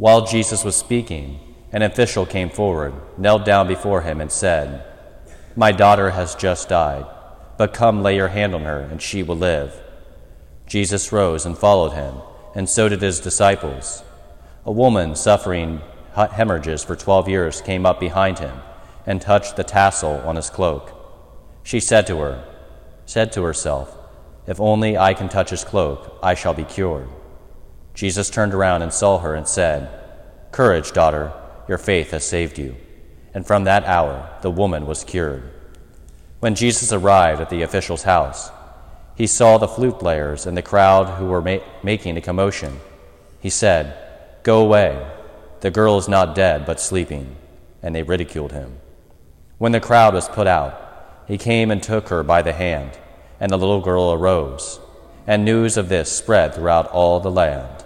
While Jesus was speaking, an official came forward, knelt down before him, and said, My daughter has just died, but come lay your hand on her, and she will live. Jesus rose and followed him, and so did his disciples. A woman suffering hemorrhages for twelve years came up behind him and touched the tassel on his cloak. She said to her, said to herself, If only I can touch his cloak, I shall be cured. Jesus turned around and saw her and said, Courage, daughter, your faith has saved you. And from that hour the woman was cured. When Jesus arrived at the official's house, he saw the flute players and the crowd who were ma- making a commotion. He said, Go away. The girl is not dead, but sleeping. And they ridiculed him. When the crowd was put out, he came and took her by the hand, and the little girl arose. And news of this spread throughout all the land.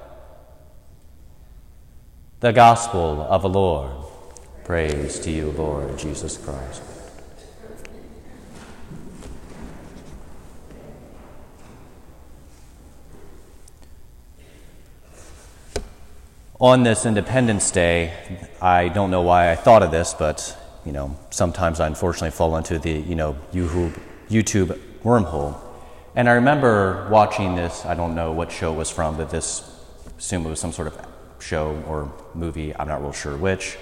The Gospel of the Lord. Praise to you, Lord Jesus Christ. On this Independence Day, I don't know why I thought of this, but you know, sometimes I unfortunately fall into the you know YouTube wormhole. And I remember watching this. I don't know what show it was from, but this assume it was some sort of show or movie, I'm not real sure which.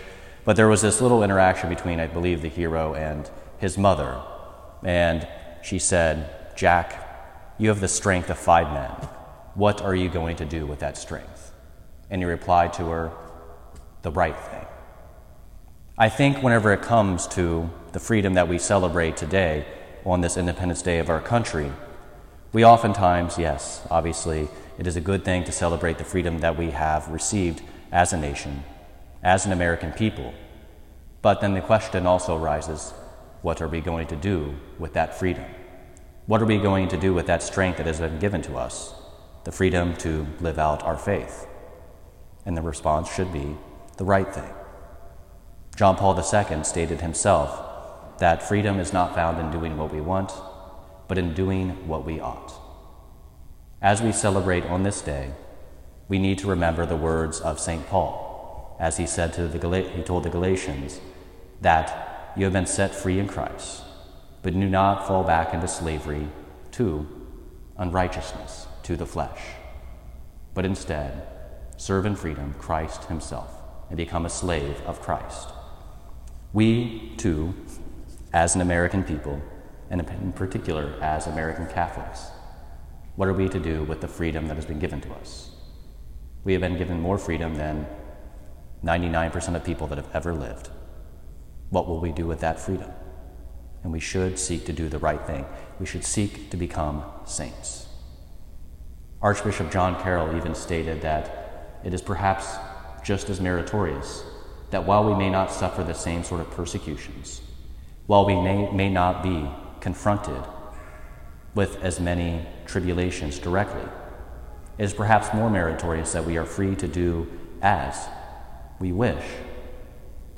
But there was this little interaction between, I believe, the hero and his mother. And she said, Jack, you have the strength of five men. What are you going to do with that strength? And he replied to her, the right thing. I think whenever it comes to the freedom that we celebrate today on this Independence Day of our country, we oftentimes, yes, obviously, it is a good thing to celebrate the freedom that we have received as a nation, as an American people. But then the question also arises what are we going to do with that freedom? What are we going to do with that strength that has been given to us? The freedom to live out our faith. And the response should be the right thing. John Paul II stated himself that freedom is not found in doing what we want, but in doing what we ought. As we celebrate on this day, we need to remember the words of St. Paul, as he said to the Gal- he told the Galatians that you have been set free in Christ, but do not fall back into slavery to unrighteousness, to the flesh, but instead serve in freedom Christ himself and become a slave of Christ. We, too, as an American people, and in particular as American Catholics, what are we to do with the freedom that has been given to us? We have been given more freedom than 99% of people that have ever lived. What will we do with that freedom? And we should seek to do the right thing. We should seek to become saints. Archbishop John Carroll even stated that it is perhaps just as meritorious that while we may not suffer the same sort of persecutions, while we may, may not be confronted with as many tribulations directly. It is perhaps more meritorious that we are free to do as we wish,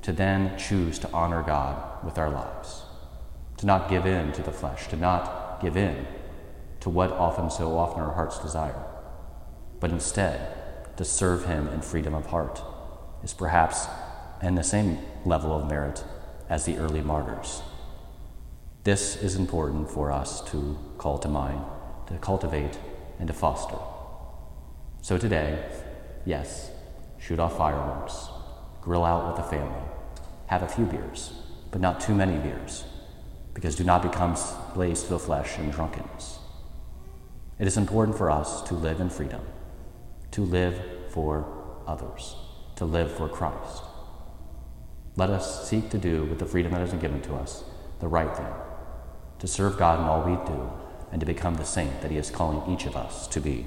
to then choose to honor God with our lives, to not give in to the flesh, to not give in to what often so often our hearts desire, but instead to serve Him in freedom of heart is perhaps in the same level of merit as the early martyrs. This is important for us to call to mind, to cultivate, and to foster. So today, yes, shoot off fireworks, grill out with the family, have a few beers, but not too many beers, because do not become slaves to the flesh and drunkenness. It is important for us to live in freedom, to live for others, to live for Christ. Let us seek to do with the freedom that has been given to us the right thing to serve God in all we do, and to become the saint that He is calling each of us to be.